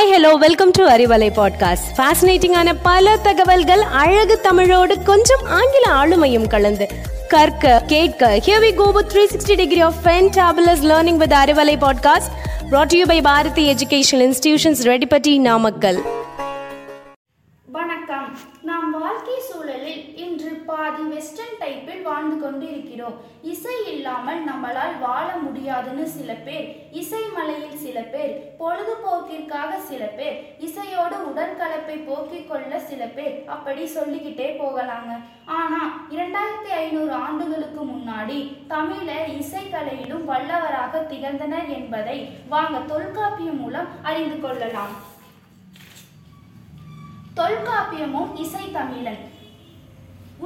Hi hello welcome to Arivalai podcast ஃபேசினேட்டிங்கான பல தகவல்கள் அழகு தமிழோடு கொஞ்சம் ஆங்கில ஆளுமையும் கலந்து. கற்க கேட்க here we go with 360 degree of fantabulous learning with Arivalai podcast brought to you by Bharathi educational institutions Reddipatti Namakkal வணக்கம். நாம் வாழ்க்கை சூழலில் இன்று பாதி வெஸ்டர்ன் டைப்பில் வாழ்ந்து கொண்டு இருக்கிறோம் இசை இல்லாமல் நம்மளால் வாழ முடியாதுன்னு சில பேர் இசை மலையில் சில பேர் பொழுதுபோக்கிற்காக சில பேர் இசையோடு உடற்கலப்பை போக்கிக் கொள்ள சில பேர் அப்படி சொல்லிக்கிட்டே போகலாங்க. ஆனா இரண்டாயிரத்தி ஐநூறு ஆண்டுகளுக்கு முன்னாடி தமிழர் இசைக்கலையிலும் வல்லவராக திகழ்ந்தனர் என்பதை வாங்க தொல்காப்பியம் மூலம் அறிந்து கொள்ளலாம். தொல்காப்பியமும் இசை தமிழன்.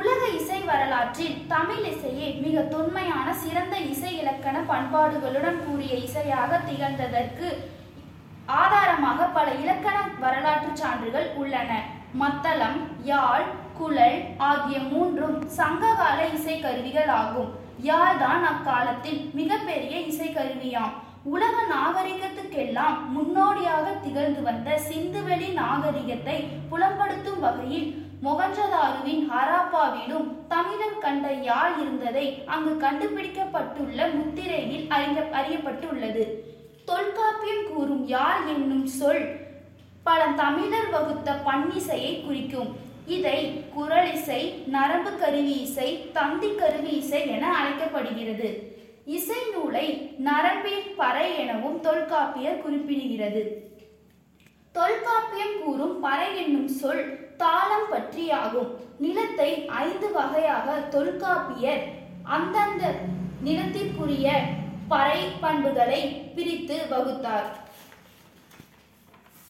உலக இசை வரலாற்றில் தமிழ் இசையே மிக தொன்மையான சிறந்த இசை இலக்கண பண்பாடுகளுடன் கூடிய இசையாக திகழ்ந்ததற்கு ஆதாரமாக பல இலக்கண வரலாற்று சான்றுகள் உள்ளன. மத்தளம் யாழ் குழல் ஆகிய மூன்றும் சங்ககால இசைக்கருவிகள் ஆகும். யாழ் தான் அக்காலத்தில் மிகப்பெரிய இசைக்கருவியாம். உலக நாகரிகத்துக்கெல்லாம் முன்னோடியாக திகழ்ந்து வந்த சிந்துவெளி நாகரிகத்தை புலப்படுத்தும் வகையில் மொகஞ்சதாருவின் ஹராப்பாவிலும் தமிழர் கண்ட யாழ் இருந்ததை அங்கு கண்டுபிடிக்கப்பட்டுள்ள முத்திரையில் அறிய அறியப்பட்டுள்ளது. தொல்காப்பியம் கூறும் யாழ் என்னும் சொல் பல தமிழர் வகுத்த பன்னிசையை குறிக்கும். இதை குரலிசை நரம்பு கருவி இசை தந்தி கருவி இசை என அழைக்கப்படுகிறது. இசை நூலை நரம்பின் பறை எனவும் தொல்காப்பியர் குறிப்பிடுகிறது. தொல்காப்பியம் கூறும் பறை என்னும் சொல் தாளம் பற்றியாகும். நிலத்தை ஐந்து வகையாக தொல்காப்பியர் அந்தந்த நிலத்திற்குரிய பறை பண்புகளை பிரித்து வகுத்தார்.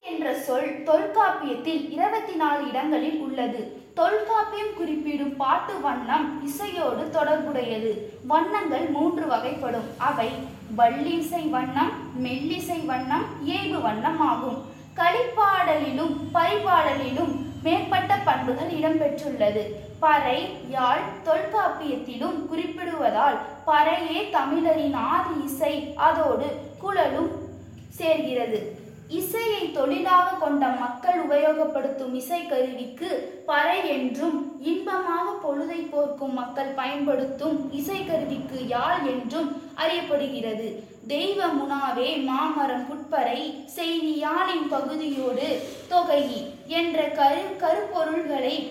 என்ற சொல் தொல்காப்பியத்தில் இருபத்தி நாலு இடங்களில் உள்ளது. தொல்காப்பியம் குறிப்பிடும் பாட்டு வண்ணம் இசையோடு தொடர்புடையது. வண்ணங்கள் மூன்று வகைப்படும். அவை வள்ளிசை வண்ணம் மெல்லிசை வண்ணம் ஏகு வண்ணம் ஆகும். களிப்பாடலிலும் பரிபாடலிலும் மேற்பட்ட பண்புகள் இடம்பெற்றுள்ளது. பறை யாழ் தொல்காப்பியத்திலும் குறிப்பிடுவதால் பறையே தமிழரின் ஆதி இசை. அதோடு குழலும் சேர்கிறது. இசையை தொழிலாக கொண்ட மக்கள் உபயோகப்படுத்தும் இசைக்கருவிக்கு பறை என்றும் இன்பமாக பொழுதை போர்க்கும் மக்கள் பயன்படுத்தும் இசைக்கருவிக்கு யாழ் என்றும் அறியப்படுகிறது. தெய்வ முனாவே மாமரம் புட்பறை செய்தி யாழின் பகுதியோடு தொகை என்ற கரு கருப்பொருள்களை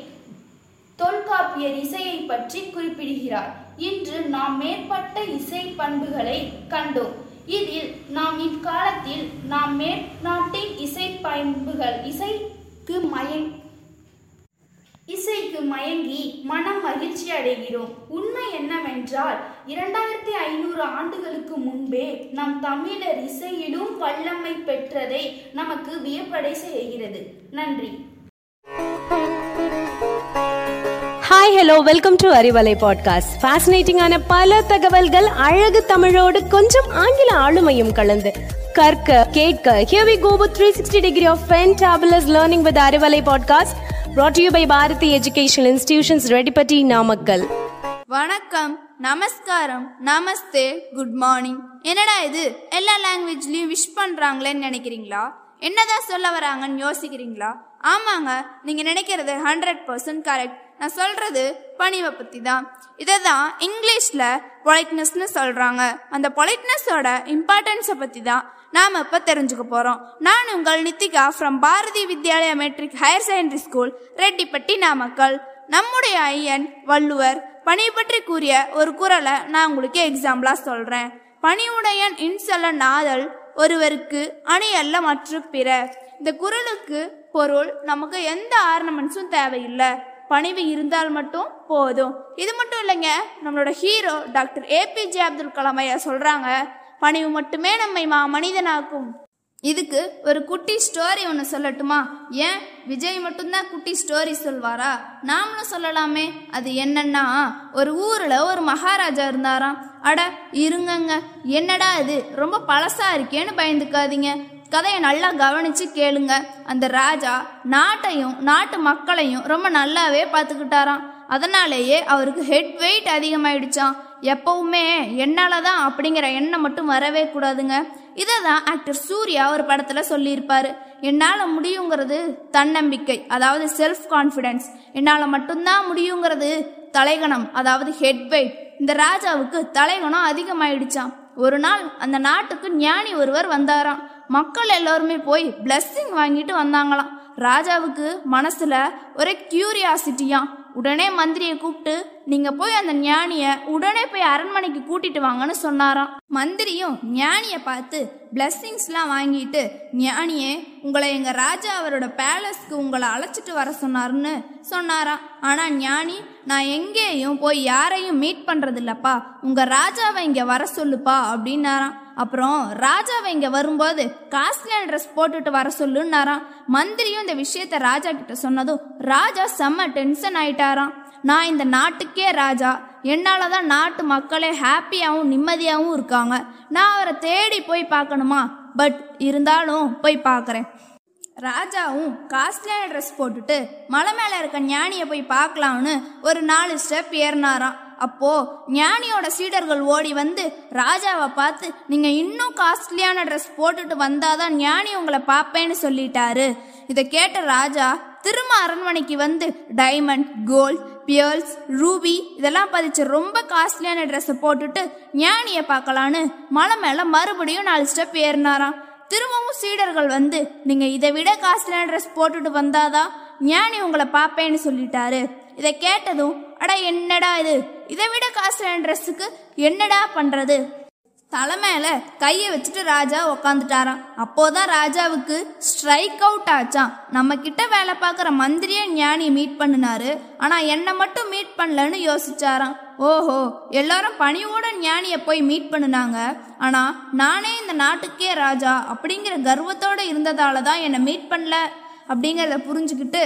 தொல்காப்பியர் இசையை பற்றி குறிப்பிடுகிறார். இன்று நாம் மேற்பட்ட இசை பண்புகளை கண்டோம். இதில் நாம் இக்காலத்தில் நாம் மேற்நாட்டின் இசை பண்புகள் இசைக்கு மயங் இசைக்கு மயங்கி மனம் மகிழ்ச்சி அடைகிறோம். உண்மை என்னவென்றால் இரண்டாயிரத்தி ஐநூறு ஆண்டுகளுக்கு முன்பே நம் தமிழர் இசையிலும் வல்லமை பெற்றதை நமக்கு வியப்படை செய்கிறது. நன்றி. Hi hello welcome to Arivalai podcast ஃபேசினேட்டிங்கான பல தகவல்கள் அழகு தமிழோடு கொஞ்சம் ஆங்கில ஆளுமையும் கலந்து. கற்க கேட்க here we go with 360 degree of fantabulous learning with Arivalai podcast brought to you by Bharathi educational institutions Reddipatti Namakkal வணக்கம் நமஸ்காரம் நமஸ்தே குட் மார்னிங் என்னடா இது? எல்லா லாங்குவேஜ்லயும் விஷ் பண்றாங்களேன்னு நினைக்கிறீங்களா? என்னதான் சொல்ல வராங்கன்னு யோசிக்கிறீங்களா? ஆமாங்க நீங்க நினைக்கிறது ஹண்ட்ரட் பர்சன்ட் கரெக்ட் நான் சொல்றது பணிவை பத்தி தான் இதை தான் இங்கிலீஷ்ல பொலைட்னஸ்னு சொல்றாங்க. அந்த பொலைட்னஸோட இம்பார்ட்டன்ஸை பத்தி தான் நாம இப்ப தெரிஞ்சுக்க போறோம். நான் உங்கள் Nithika from Bharathi Vidyalaya matric higher secondary school Reddipatti Namakkal. நம்முடைய ஐயன் வள்ளுவர் பணி பற்றி கூறிய ஒரு குறளை நான் உங்களுக்கு எக்ஸாம்பிளா சொல்றேன். பணிவுடையன் இன்சொல்ல நாதல் ஒருவருக்கு அணி அல்ல மற்ற பிற இந்த குறளுக்கு பொருள் நமக்கு எந்த ஆர்னமெண்ட்ஸும் தேவையில்லை. பணிவு இருந்தால் மட்டும் போதும். இது மட்டும் இல்லைங்க நம்மளோட hero doctor APJ Abdul Kalam ஐயா சொல்றாங்க. பணிவு மட்டுமே நம்மை மா மனிதனாக்கும். இதுக்கு ஒரு குட்டி ஸ்டோரி ஒன்று சொல்லட்டுமா? ஏன்? விஜய் மட்டும்தான் குட்டி ஸ்டோரி சொல்வாரா? நாமளும் சொல்லலாமே. அது என்னன்னா ஒரு ஊரில் ஒரு மகாராஜா இருந்தாராம். அட இருங்கங்க. என்னடா இது? ரொம்ப பழசா இருக்கேன்னு பயந்துக்காதீங்க. கதையை நல்லா கவனிச்சு கேளுங்க. அந்த ராஜா நாட்டையும் நாட்டு மக்களையும் ரொம்ப நல்லாவே பார்த்துக்கிட்டாராம். அதனாலேயே அவருக்கு ஹெட் வெயிட் அதிகமாயிடுச்சான் எப்பவுமே என்னால தான் அப்படிங்கிற எண்ணம் மட்டும் வரவே கூடாதுங்க. இதை தான் ஆக்டர் சூர்யா ஒரு படத்தில் சொல்லியிருப்பாரு. என்னால் முடியுங்கிறது தன்னம்பிக்கை அதாவது செல்ஃப் கான்ஃபிடென்ஸ் என்னால் மட்டும்தான் முடியுங்கிறது தலைகணம் அதாவது ஹெட் வெயிட் இந்த ராஜாவுக்கு தலைகணம் அதிகமாயிடுச்சான் ஒரு நாள் அந்த நாட்டுக்கு ஞானி ஒருவர் வந்தாராம். மக்கள் எல்லாருமே போய் பிளஸ்ஸிங் வாங்கிட்டு வந்தாங்களாம். ராஜாவுக்கு மனசுல ஒரே கியூரியாசிட்டியாம் உடனே மந்திரியை கூப்பிட்டு நீங்க போய் அந்த ஞானிய உடனே போய் அரண்மனைக்கு கூட்டிட்டு வாங்கன்னு சொன்னாராம். மந்திரியும் ஞானிய பார்த்து பிளஸ்ஸிங்ஸ்லாம் வாங்கிட்டு ஞானியே உங்களை எங்க ராஜா அவரோட பேலஸ்க்கு உங்களை அழைச்சிட்டு வர சொன்னாருன்னு சொன்னாராம். ஆனா ஞானி நான் எங்கேயும் போய் யாரையும் மீட் பண்றது இல்லப்பா உங்க ராஜாவை இங்க வர சொல்லுப்பா அப்படின்னாராம். அப்புறம் ராஜாவை இங்க வரும்போது காஸ்ட்லியான ட்ரெஸ் போட்டுட்டு வர சொல்லுன்னாராம். மந்திரியும் இந்த விஷயத்த ராஜா கிட்ட சொன்னதும் ராஜா செம்ம டென்ஷன் ஆயிட்டாராம். நான் இந்த நாட்டுக்கே ராஜா. என்னால் தான் நாட்டு மக்களே ஹாப்பியாகவும் நிம்மதியாகவும் இருக்காங்க. நான் அவரை தேடி போய் பார்க்கணுமா? பட் இருந்தாலும் போய் பார்க்குறேன். ராஜாவும் காஸ்ட்லியான ட்ரெஸ் போட்டுட்டு மலை மேலே இருக்க ஞானியை போய் பார்க்கலாம்னு ஒரு நாலு ஸ்டெப் ஏறினாராம். அப்போ ஞானியோட சீடர்கள் ஓடி வந்து ராஜாவை பார்த்து நீங்க இன்னும் காஸ்ட்லியான ட்ரெஸ் போட்டுட்டு வந்தாதான் ஞானி உங்களை பார்ப்பேன்னு சொல்லிட்டாரு. இதை கேட்ட ராஜா திரும்ப அரண்மனைக்கு வந்து டைமண்ட் கோல்ட் பியர்ஸ் ரூபி இதெல்லாம் பதிச்ச ரொம்ப காஸ்ட்லியான ட்ரெஸ்ஸை போட்டுட்டு ஞானியை பார்க்கலான்னு மலை மேலே மறுபடியும் நாலு ஸ்டெப் ஏறினாராம். திரும்பவும் சீடர்கள் வந்து நீங்கள் இதை விட காஸ்ட்லியான ட்ரெஸ் போட்டுட்டு வந்தாதான் ஞானி உங்களை பார்ப்பேன்னு சொல்லிட்டாரு. இதை கேட்டதும் அட என்னடா இது? இதை விட காஸ்ட்லியான ட்ரெஸ்ஸுக்கு என்னடா பண்றது? தலை கையை வச்சுட்டு ராஜா உக்காந்துட்டாராம். அப்போதான் ராஜாவுக்கு ஸ்ட்ரைக் அவுட் ஆச்சான் நம்ம கிட்ட வேலை பார்க்குற மந்திரியே ஞானி மீட் பண்ணினாரு. ஆனா என்னை மட்டும் மீட் பண்ணலன்னு யோசிச்சாராம். ஓஹோ எல்லாரும் பணியோட ஞானியை போய் மீட் பண்ணுனாங்க. ஆனா நானே இந்த நாட்டுக்கே ராஜா அப்படிங்கிற கர்வத்தோட இருந்ததால தான் என்னை மீட் பண்ணல. அப்படிங்கிறத புரிஞ்சுக்கிட்டு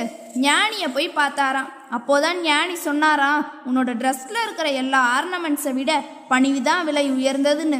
ஞானியை போய் பார்த்தாராம். அப்போதான் ஞானி சொன்னாராம் உன்னோட ட்ரெஸ்ஸில் இருக்கிற எல்லா ஆர்னமெண்ட்ஸை விட பணிவு தான் விலை உயர்ந்ததுன்னு.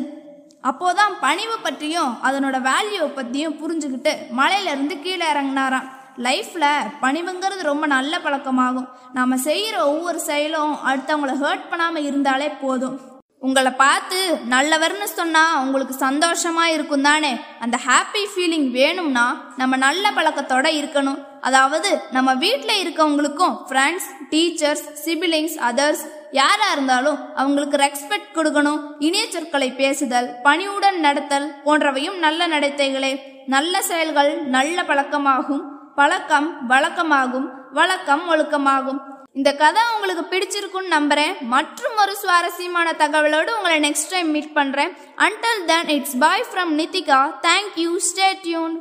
அப்போதான் பணிவு பற்றியும் அதனோட வேல்யூவை பற்றியும் புரிஞ்சுக்கிட்டு மலையிலேருந்து கீழே இறங்கினாராம். லைஃப்பில் பணிவுங்கிறது ரொம்ப நல்ல பழக்கமாகும். நாம் செய்கிற ஒவ்வொரு செயலும் அடுத்தவங்கள ஹர்ட் பண்ணாமல் இருந்தாலே போதும். உங்களை பார்த்து நல்லவர்னு சொன்னா உங்களுக்கு சந்தோஷமா இருக்கும் தானே? அந்த ஹாப்பி ஃபீலிங் வேணும்னா நம்ம நல்ல பழக்கத்தோட இருக்கணும். அதாவது நம்ம வீட்டில் இருக்கவங்களுக்கும் ஃப்ரெண்ட்ஸ் டீச்சர்ஸ் சிபிலிங்ஸ் அதர்ஸ் யாரா இருந்தாலும் அவங்களுக்கு ரெஸ்பெக்ட் கொடுக்கணும். இனிய சொற்களை பேசுதல் பணிவுடன் நடத்தல் போன்றவையும் நல்ல நடத்தைகளே. நல்ல செயல்கள் நல்ல பழக்கமாகும். பழக்கம் வழக்கமாகும். வழக்கம் ஒழுக்கமாகும். இந்த கதை உங்களுக்கு பிடிச்சிருக்குன்னு நம்புறேன். மற்றும் ஒரு சுவாரஸ்யமான தகவலோடு உங்களை நெக்ஸ்ட் டைம் மீட் பண்றேன். Until then it's bye from Nithika thank you stay tune